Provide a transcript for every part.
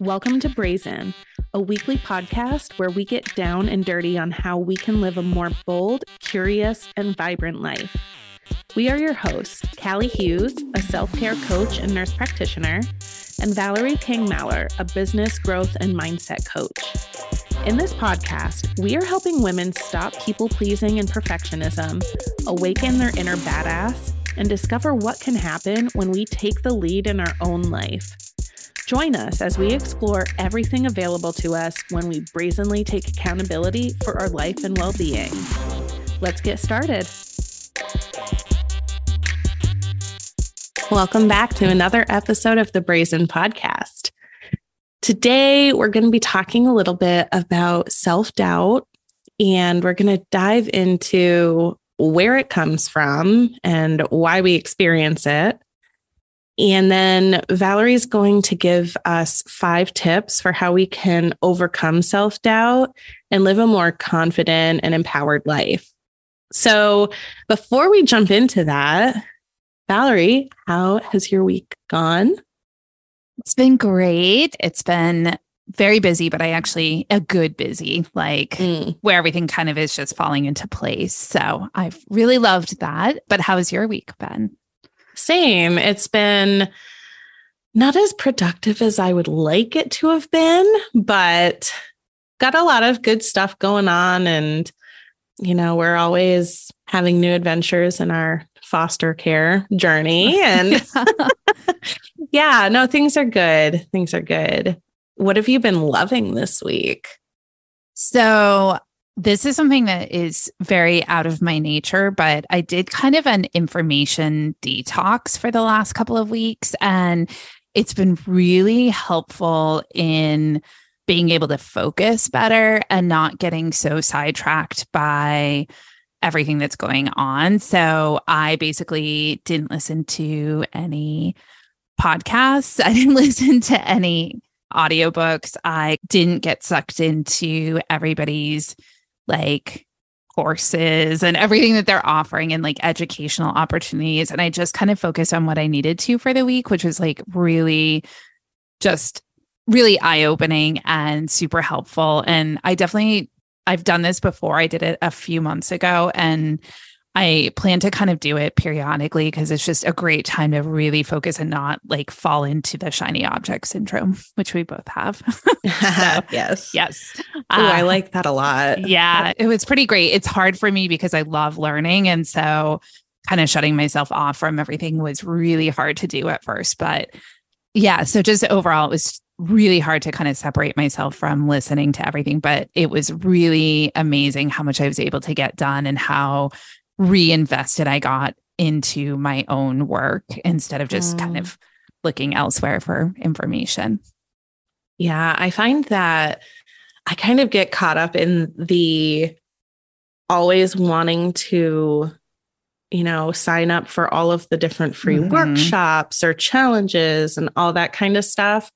Welcome to Brazen, a weekly podcast where we get down and dirty on how we can live a more bold, curious, and vibrant life. We are your hosts, Calley Hughes, a self care coach and nurse practitioner, and Valerie King Mallar, a business growth and mindset coach. In this podcast, we are helping women stop people pleasing and perfectionism, awaken their inner badass, and discover what can happen when we take the lead in our own life. Join us as we explore everything available to us when we brazenly take accountability for our life and well being. Let's get started. Welcome back to another episode of the Brazen Podcast. Today, we're going to be talking a little bit about self doubt, and we're going to dive into where it comes from and why we experience it. And then Valerie's going to give us five tips for how we can overcome self doubt and live a more confident and empowered life. So, before we jump into that, Valerie, how has your week gone? It's been great. It's been very busy, but I actually a good busy, like mm. where everything kind of is just falling into place. So I've really loved that. But how's your week been? Same. It's been not as productive as I would like it to have been, but got a lot of good stuff going on. And, you know, we're always having new adventures in our foster care journey. And yeah, no, things are good. Things are good. What have you been loving this week? So this is something that is very out of my nature, but I did kind of an information detox for the last couple of weeks. And it's been really helpful in being able to focus better and not getting so sidetracked by everything that's going on. So I basically didn't listen to any podcasts, I didn't listen to any audiobooks. I didn't get sucked into everybody's like courses and everything that they're offering and like educational opportunities. And I just kind of focused on what I needed to for the week, which was like really just really eye opening and super helpful. And I definitely, I've done this before. I did it a few months ago and I plan to kind of do it periodically because it's just a great time to really focus and not like fall into the shiny object syndrome, which we both have. so, yes. Yes. Ooh, uh, I like that a lot. Yeah. It was pretty great. It's hard for me because I love learning. And so kind of shutting myself off from everything was really hard to do at first. But yeah. So just overall, it was really hard to kind of separate myself from listening to everything, but it was really amazing how much I was able to get done and how reinvested I got into my own work instead of just mm. kind of looking elsewhere for information. Yeah, I find that I kind of get caught up in the always wanting to you know sign up for all of the different free mm-hmm. workshops or challenges and all that kind of stuff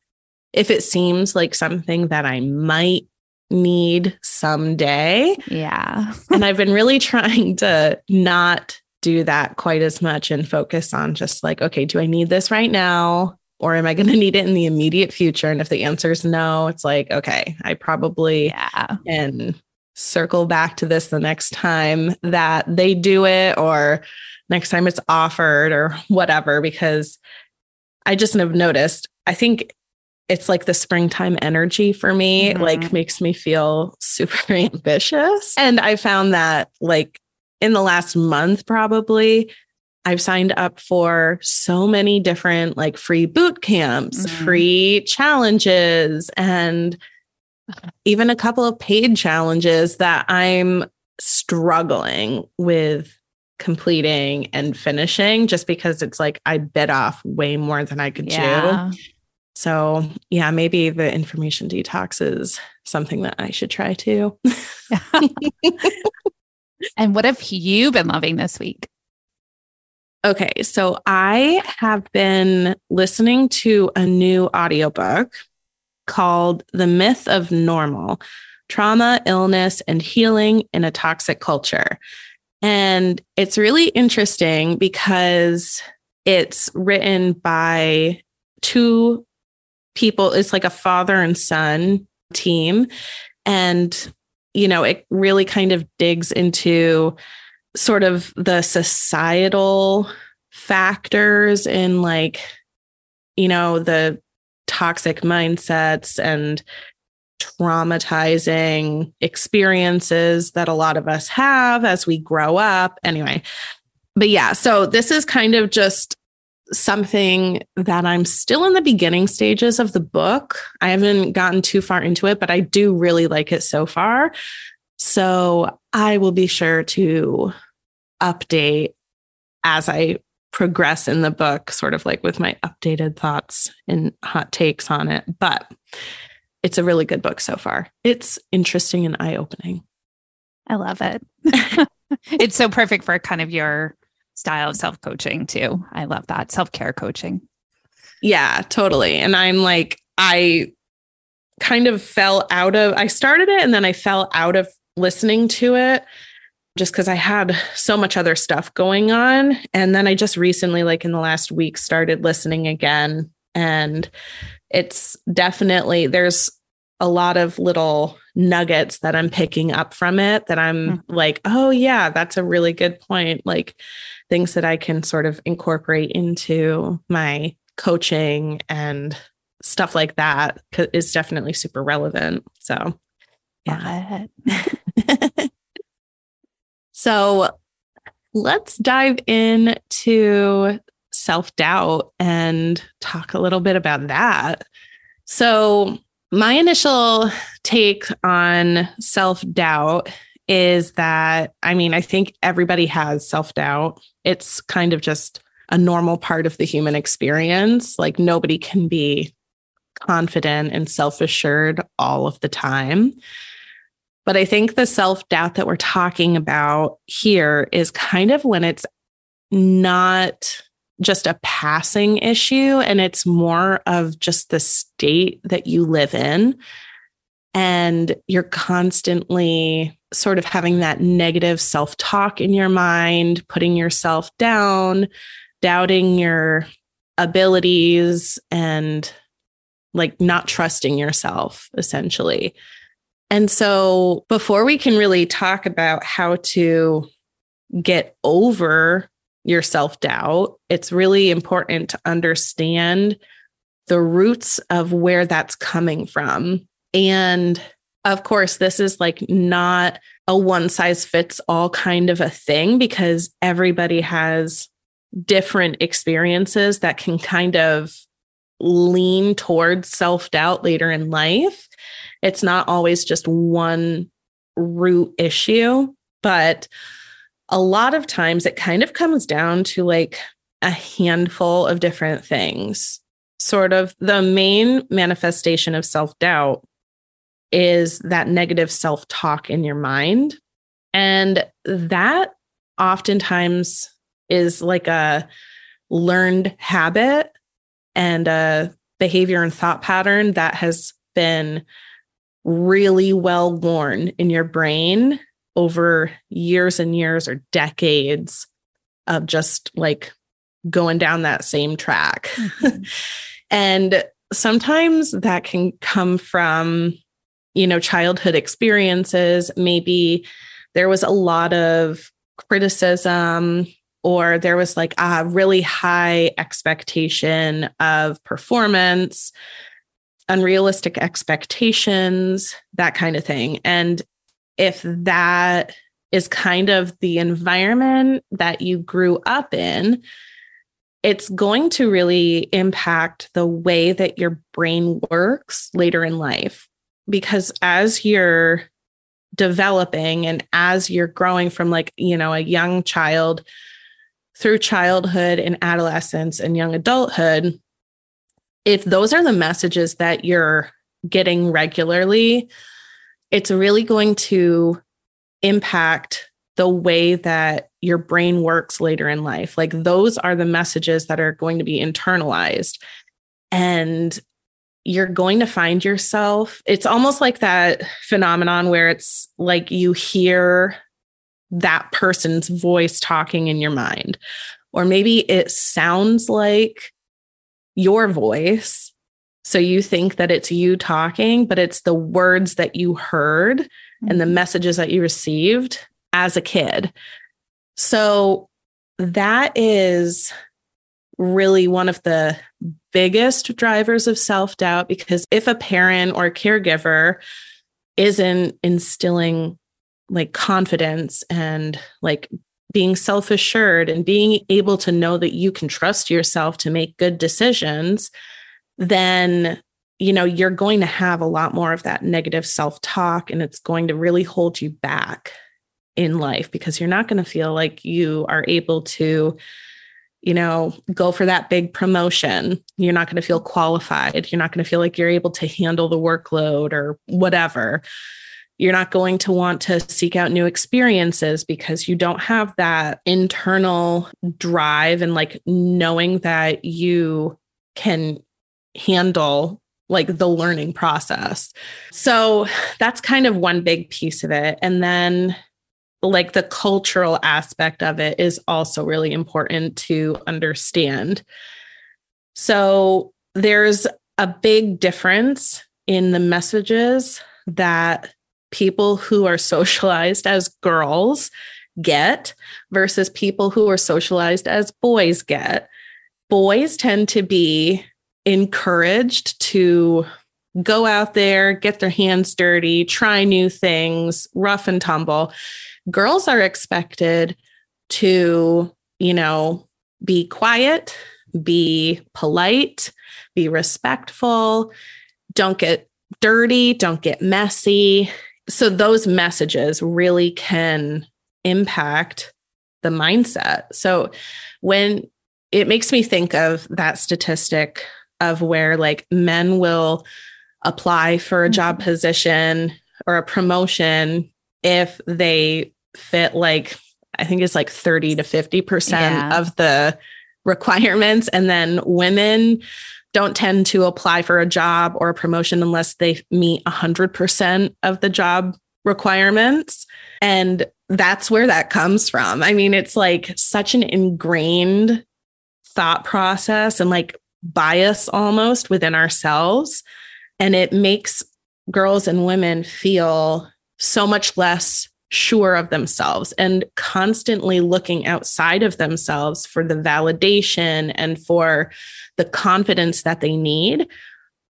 if it seems like something that I might need someday. Yeah. and I've been really trying to not do that quite as much and focus on just like, okay, do I need this right now? Or am I going to need it in the immediate future? And if the answer is no, it's like, okay, I probably yeah. can circle back to this the next time that they do it or next time it's offered or whatever, because I just have noticed, I think it's like the springtime energy for me, mm-hmm. like makes me feel super ambitious. And I found that like in the last month, probably, I've signed up for so many different like free boot camps, mm-hmm. free challenges, and even a couple of paid challenges that I'm struggling with completing and finishing just because it's like I bit off way more than I could yeah. chew. So, yeah, maybe the information detox is something that I should try too. and what have you been loving this week? Okay, so I have been listening to a new audiobook called The Myth of Normal Trauma, Illness, and Healing in a Toxic Culture. And it's really interesting because it's written by two people, it's like a father and son team. And, you know, it really kind of digs into sort of the societal factors in like, you know, the toxic mindsets and traumatizing experiences that a lot of us have as we grow up. Anyway, but yeah, so this is kind of just something that I'm still in the beginning stages of the book. I haven't gotten too far into it, but I do really like it so far. So I will be sure to update as I progress in the book, sort of like with my updated thoughts and hot takes on it. But it's a really good book so far. It's interesting and eye opening. I love it. it's so perfect for kind of your style of self coaching, too. I love that self care coaching. Yeah, totally. And I'm like, I kind of fell out of, I started it and then I fell out of listening to it just because I had so much other stuff going on. And then I just recently, like in the last week, started listening again. And it's definitely, there's a lot of little nuggets that I'm picking up from it that I'm mm-hmm. like, oh, yeah, that's a really good point. Like things that I can sort of incorporate into my coaching and stuff like that is definitely super relevant. So, yeah. so, let's dive into self doubt and talk a little bit about that. So, my initial take on self doubt is that, I mean, I think everybody has self doubt. It's kind of just a normal part of the human experience. Like nobody can be confident and self assured all of the time. But I think the self doubt that we're talking about here is kind of when it's not just a passing issue and it's more of just the state that you live in. And you're constantly sort of having that negative self talk in your mind, putting yourself down, doubting your abilities, and like not trusting yourself, essentially. And so, before we can really talk about how to get over your self doubt, it's really important to understand the roots of where that's coming from. And of course, this is like not a one size fits all kind of a thing because everybody has different experiences that can kind of lean towards self doubt later in life. It's not always just one root issue, but a lot of times it kind of comes down to like a handful of different things. Sort of the main manifestation of self doubt is that negative self talk in your mind. And that oftentimes is like a learned habit and a behavior and thought pattern that has been really well worn in your brain over years and years or decades of just like going down that same track. Mm-hmm. and sometimes that can come from, you know, childhood experiences. Maybe there was a lot of criticism or there was like a really high expectation of performance unrealistic expectations, that kind of thing. And if that is kind of the environment that you grew up in, it's going to really impact the way that your brain works later in life. Because as you're developing and as you're growing from like, you know, a young child through childhood and adolescence and young adulthood, if those are the messages that you're getting regularly, it's really going to impact the way that your brain works later in life. Like those are the messages that are going to be internalized. And you're going to find yourself, it's almost like that phenomenon where it's like you hear that person's voice talking in your mind, or maybe it sounds like your voice So you think that it's you talking, but it's the words that you heard and the mm-hmm. messages that you received as a kid. So that is really one of the biggest drivers of self doubt because if a parent or caregiver isn't instilling like confidence and like being self assured and being able to know that you can trust yourself to make good decisions, then you know you're going to have a lot more of that negative self talk and it's going to really hold you back in life because you're not going to feel like you are able to you know go for that big promotion you're not going to feel qualified you're not going to feel like you're able to handle the workload or whatever you're not going to want to seek out new experiences because you don't have that internal drive and like knowing that you can handle like the learning process. So that's kind of one big piece of it. And then like the cultural aspect of it is also really important to understand. So there's a big difference in the messages that people who are socialized as girls get versus people who are socialized as boys get. Boys tend to be encouraged to go out there, get their hands dirty, try new things, rough and tumble. Girls are expected to, you know, be quiet, be polite, be respectful, don't get dirty, don't get messy, so those messages really can impact the mindset. So when it makes me think of that statistic of where like men will apply for a job mm-hmm. position or a promotion if they fit like I think it's like 30 to 50% yeah. of the requirements and then women don't tend to apply for a job or a promotion unless they meet 100% of the job requirements. And that's where that comes from. I mean, it's like such an ingrained thought process and like bias almost within ourselves. And it makes girls and women feel so much less sure of themselves and constantly looking outside of themselves for the validation and for the confidence that they need.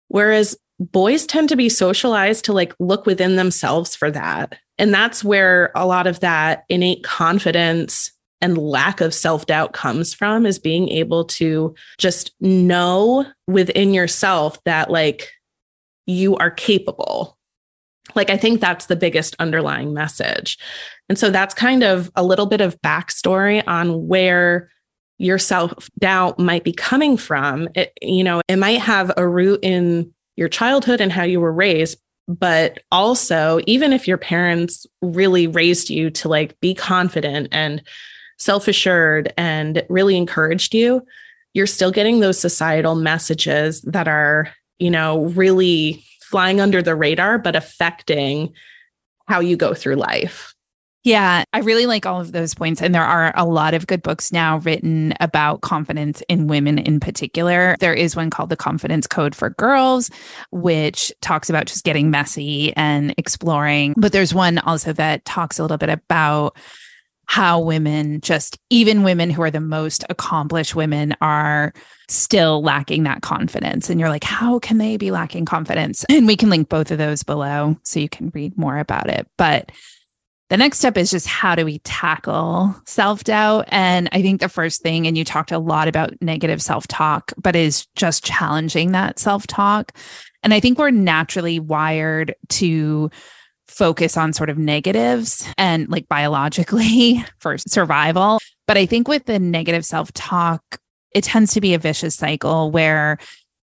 Whereas boys tend to be socialized to like look within themselves for that. And that's where a lot of that innate confidence and lack of self doubt comes from is being able to just know within yourself that like you are capable like, I think that's the biggest underlying message. And so that's kind of a little bit of backstory on where your self doubt might be coming from. It, you know, it might have a root in your childhood and how you were raised, but also, even if your parents really raised you to like be confident and self assured and really encouraged you, you're still getting those societal messages that are, you know, really flying under the radar, but affecting how you go through life. Yeah, I really like all of those points. And there are a lot of good books now written about confidence in women in particular. There is one called The Confidence Code for Girls, which talks about just getting messy and exploring. But there's one also that talks a little bit about how women, just even women who are the most accomplished women, are still lacking that confidence. And you're like, how can they be lacking confidence? And we can link both of those below so you can read more about it. But the next step is just how do we tackle self doubt? And I think the first thing, and you talked a lot about negative self talk, but is just challenging that self talk. And I think we're naturally wired to focus on sort of negatives and like biologically for survival. But I think with the negative self talk, it tends to be a vicious cycle where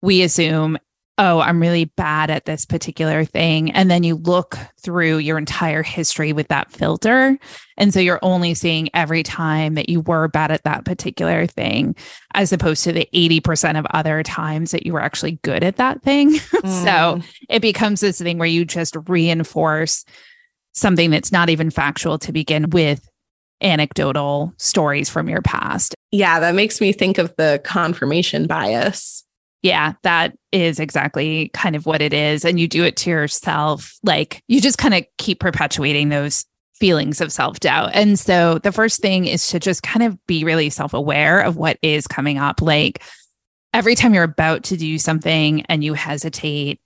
we assume oh, I'm really bad at this particular thing. And then you look through your entire history with that filter. And so you're only seeing every time that you were bad at that particular thing, as opposed to the 80% of other times that you were actually good at that thing. Mm. so it becomes this thing where you just reinforce something that's not even factual to begin with anecdotal stories from your past. Yeah, that makes me think of the confirmation bias Yeah, that is exactly kind of what it is. And you do it to yourself. Like you just kind of keep perpetuating those feelings of self doubt. And so the first thing is to just kind of be really self aware of what is coming up. Like every time you're about to do something and you hesitate,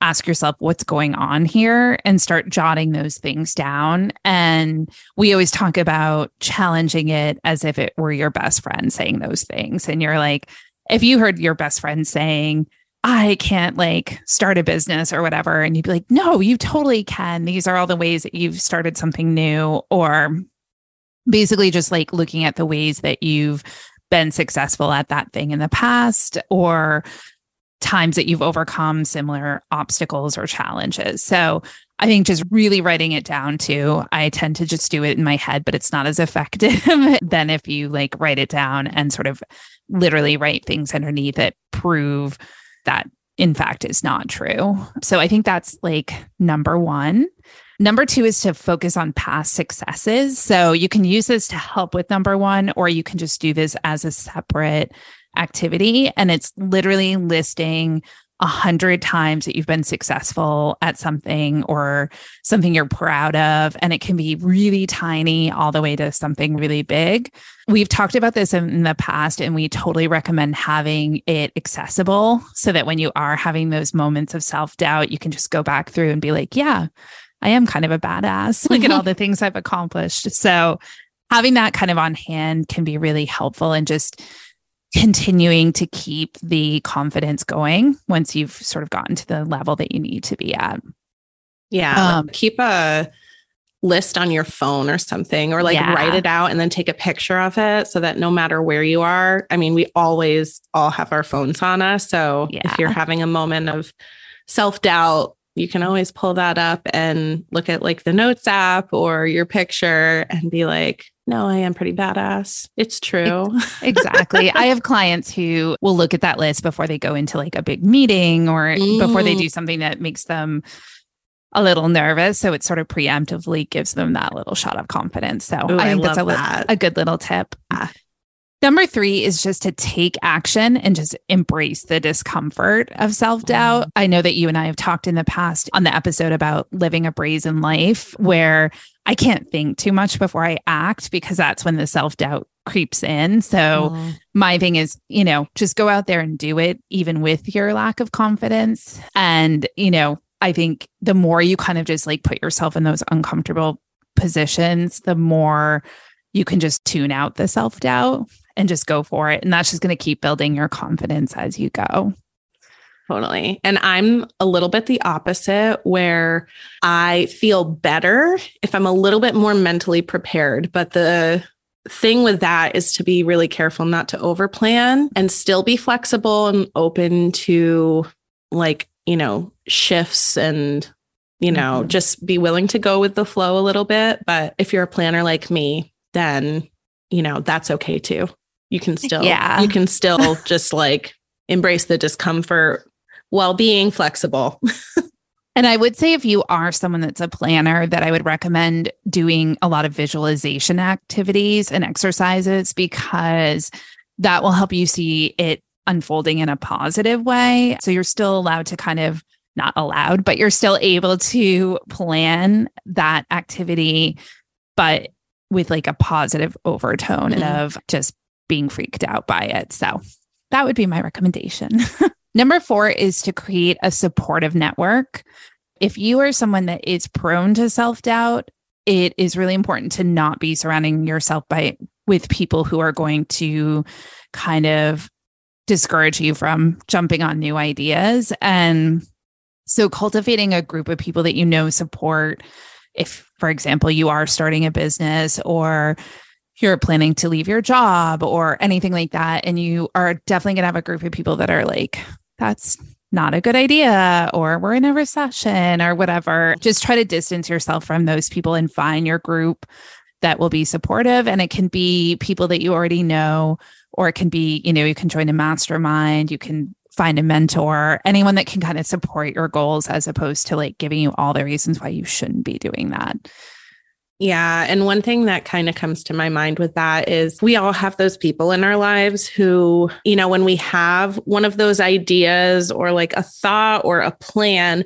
ask yourself what's going on here and start jotting those things down. And we always talk about challenging it as if it were your best friend saying those things. And you're like, if you heard your best friend saying, I can't like start a business or whatever, and you'd be like, no, you totally can. These are all the ways that you've started something new, or basically just like looking at the ways that you've been successful at that thing in the past, or times that you've overcome similar obstacles or challenges. So I think just really writing it down too. I tend to just do it in my head, but it's not as effective than if you like write it down and sort of literally write things underneath that prove that in fact is not true. So I think that's like number one. Number two is to focus on past successes. So you can use this to help with number one, or you can just do this as a separate activity. And it's literally listing a hundred times that you've been successful at something or something you're proud of. And it can be really tiny all the way to something really big. We've talked about this in the past, and we totally recommend having it accessible so that when you are having those moments of self doubt, you can just go back through and be like, yeah, I am kind of a badass. Look at all the things I've accomplished. So having that kind of on hand can be really helpful and just continuing to keep the confidence going once you've sort of gotten to the level that you need to be at. Yeah. Um, keep a list on your phone or something, or like yeah. write it out and then take a picture of it so that no matter where you are, I mean, we always all have our phones on us. So yeah. if you're having a moment of self doubt, you can always pull that up and look at like the notes app or your picture and be like, no, I am pretty badass. It's true. exactly. I have clients who will look at that list before they go into like a big meeting or mm. before they mm. do something that makes them a little nervous. So it sort of preemptively gives them that little shot of confidence. So Ooh, I think I that's a, that. a good little tip. Yeah. Number three is just to take action and just embrace the discomfort of self doubt. Mm. I know that you and I have talked in the past on the episode about living a brazen life where I can't think too much before I act because that's when the self doubt creeps in. So mm. my thing is, you know, just go out there and do it, even with your lack of confidence. And, you know, I think the more you kind of just like put yourself in those uncomfortable positions, the more you can just tune out the self doubt and just go for it. And that's just going to keep building your confidence as you go. Totally. And I'm a little bit the opposite where I feel better if I'm a little bit more mentally prepared. But the thing with that is to be really careful not to overplan and still be flexible and open to like, you know, shifts and, you know, mm-hmm. just be willing to go with the flow a little bit. But if you're a planner like me, then, you know, that's okay too you can still yeah. you can still just like embrace the discomfort while being flexible. and I would say if you are someone that's a planner that I would recommend doing a lot of visualization activities and exercises because that will help you see it unfolding in a positive way. So you're still allowed to kind of not allowed, but you're still able to plan that activity but with like a positive overtone mm-hmm. of just being freaked out by it. So that would be my recommendation. Number four is to create a supportive network. If you are someone that is prone to self doubt, it is really important to not be surrounding yourself by with people who are going to kind of discourage you from jumping on new ideas and so cultivating a group of people that you know support if for example you are starting a business or you're planning to leave your job or anything like that. And you are definitely going to have a group of people that are like, that's not a good idea, or we're in a recession, or whatever. Just try to distance yourself from those people and find your group that will be supportive. And it can be people that you already know, or it can be, you know, you can join a mastermind, you can find a mentor, anyone that can kind of support your goals as opposed to like giving you all the reasons why you shouldn't be doing that. Yeah. And one thing that kind of comes to my mind with that is we all have those people in our lives who, you know, when we have one of those ideas or like a thought or a plan,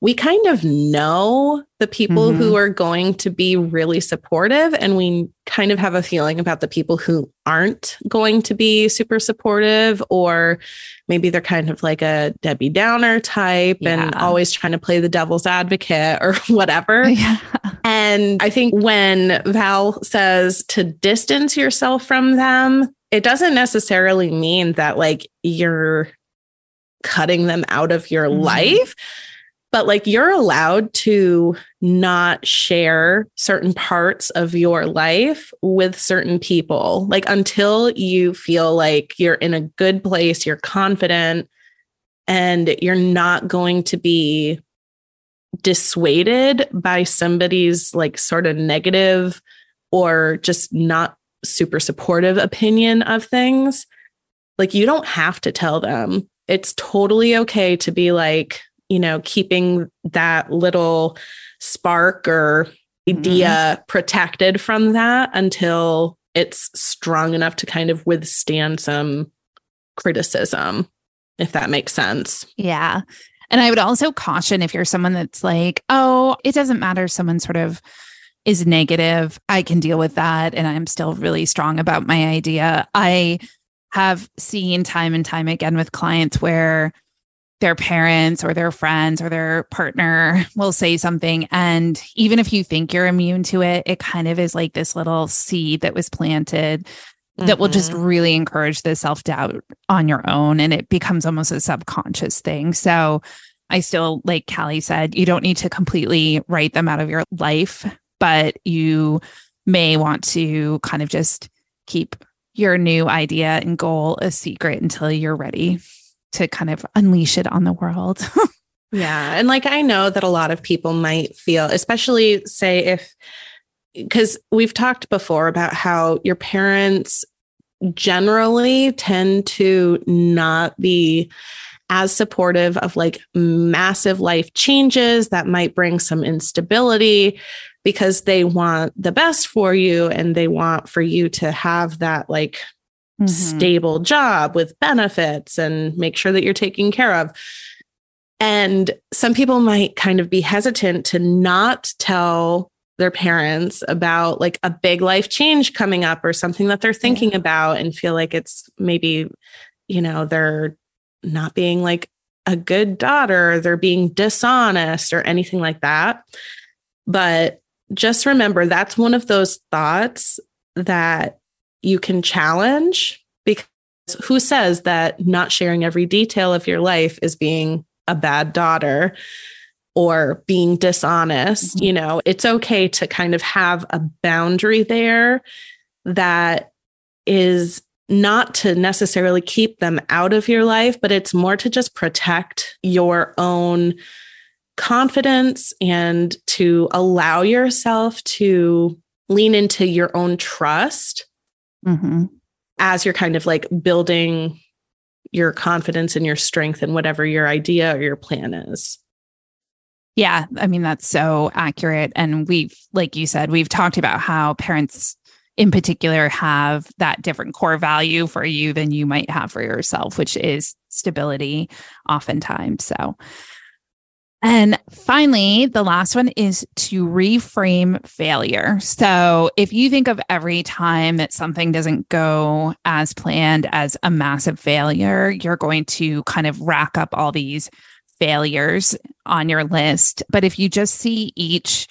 we kind of know the people mm-hmm. who are going to be really supportive and we kind of have a feeling about the people who aren't going to be super supportive or maybe they're kind of like a Debbie Downer type yeah. and always trying to play the devil's advocate or whatever. Yeah. And I think when Val says to distance yourself from them, it doesn't necessarily mean that like you're cutting them out of your mm-hmm. life but like you're allowed to not share certain parts of your life with certain people. Like until you feel like you're in a good place you're confident and you're not going to be dissuaded by somebody's like sort of negative or just not super supportive opinion of things like you don't have to tell them. It's totally okay to be like you know, keeping that little spark or idea mm-hmm. protected from that until it's strong enough to kind of withstand some criticism, if that makes sense. Yeah. And I would also caution if you're someone that's like, oh, it doesn't matter, someone sort of is negative, I can deal with that. And I'm still really strong about my idea. I have seen time and time again with clients where their parents or their friends or their partner will say something. And even if you think you're immune to it, it kind of is like this little seed that was planted mm-hmm. that will just mm-hmm. really encourage the self doubt on your own. And it becomes almost a subconscious thing. So I still, like Calley said, you don't need to completely write them out of your life, but you may want to kind of just keep your new idea and goal a secret until you're ready to kind of unleash it on the world. yeah. And like I know that a lot of people might feel, especially say if, because we've talked before about how your parents generally tend to not be as supportive of like massive life changes that might bring some instability because they want the best for you and they want for you to have that like mm-hmm. stable job with benefits and make sure that you're taken care of. And some people might kind of be hesitant to not tell their parents about like a big life change coming up or something that they're thinking about and feel like it's maybe, you know, they're not being like a good daughter, they're being dishonest or anything like that. But just remember that's one of those thoughts that you can challenge because who says that not sharing every detail of your life is being a bad daughter or being dishonest mm-hmm. you know it's okay to kind of have a boundary there that is not to necessarily keep them out of your life but it's more to just protect your own confidence and to allow yourself to lean into your own trust mm-hmm. as you're kind of like building your confidence and your strength and whatever your idea or your plan is. Yeah, I mean that's so accurate and we've like you said we've talked about how parents in particular have that different core value for you than you might have for yourself which is stability oftentimes. So and finally, the last one is to reframe failure. So, if you think of every time that something doesn't go as planned as a massive failure, you're going to kind of rack up all these failures on your list. But if you just see each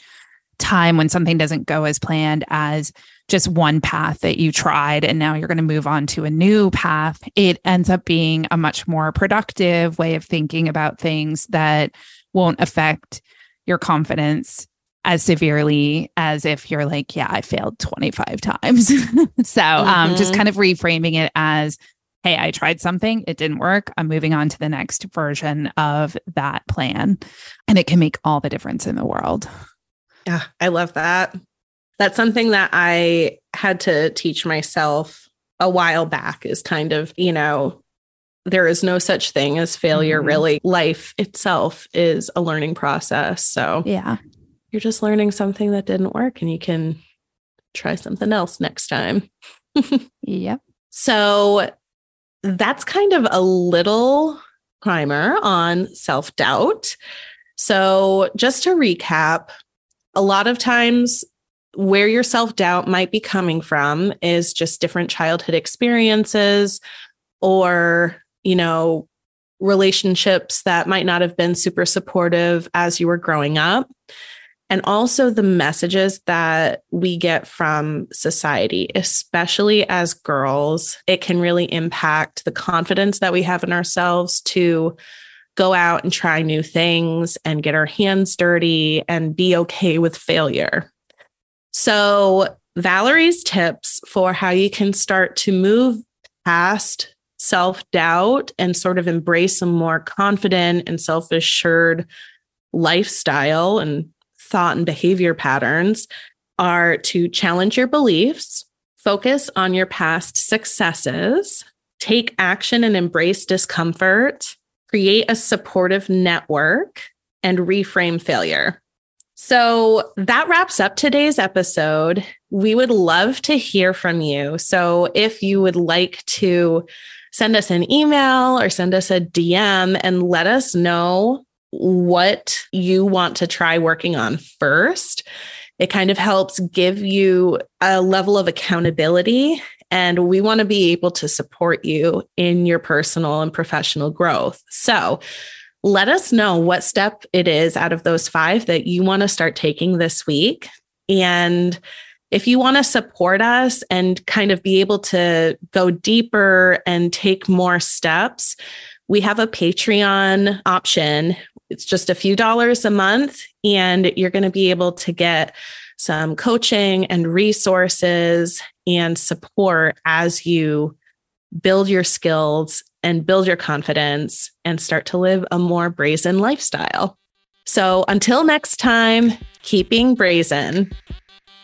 time when something doesn't go as planned as just one path that you tried and now you're going to move on to a new path, it ends up being a much more productive way of thinking about things that won't affect your confidence as severely as if you're like, yeah, I failed 25 times. so mm-hmm. um, just mm-hmm. kind of reframing it as, hey, I tried something, it didn't work. I'm moving on to the next version of that plan. And it can make all the difference in the world. Yeah, I love that. That's something that I had to teach myself a while back is kind of, you know, there is no such thing as failure, mm-hmm. really. Life itself is a learning process. So, yeah. you're just learning something that didn't work and you can try something else next time. yep. So that's kind of a little primer on self doubt. So, just to recap, a lot of times where your self doubt might be coming from is just different childhood experiences or, you know, relationships that might not have been super supportive as you were growing up and also the messages that we get from society, especially as girls. It can really impact the confidence that we have in ourselves to go out and try new things and get our hands dirty and be okay with failure. So, Valerie's tips for how you can start to move past self doubt and sort of embrace a more confident and self assured lifestyle and thought and behavior patterns are to challenge your beliefs, focus on your past successes, take action and embrace discomfort, create a supportive network, and reframe failure. So that wraps up today's episode. We would love to hear from you. So if you would like to send us an email or send us a DM and let us know what you want to try working on first. It kind of helps give you a level of accountability. And we want to be able to support you in your personal and professional growth. So let us know what step it is out of those five that you want to start taking this week. And if you want to support us and kind of be able to go deeper and take more steps, we have a Patreon option it's just a few dollars a month, and you're going to be able to get some coaching and resources and support as you build your skills and build your confidence and start to live a more brazen lifestyle. So until next time, keeping brazen.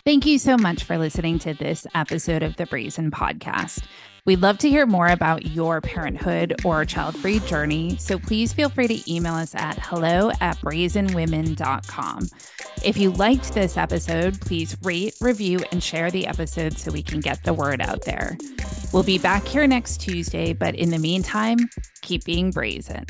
Thank you so much for listening to this episode of the Brazen Podcast. We'd love to hear more about your parenthood or child free journey, so please feel free to email us at hello at brazenwomen.com. If you liked this episode, please rate, review, and share the episode so we can get the word out there. We'll be back here next Tuesday, but in the meantime, keep being brazen.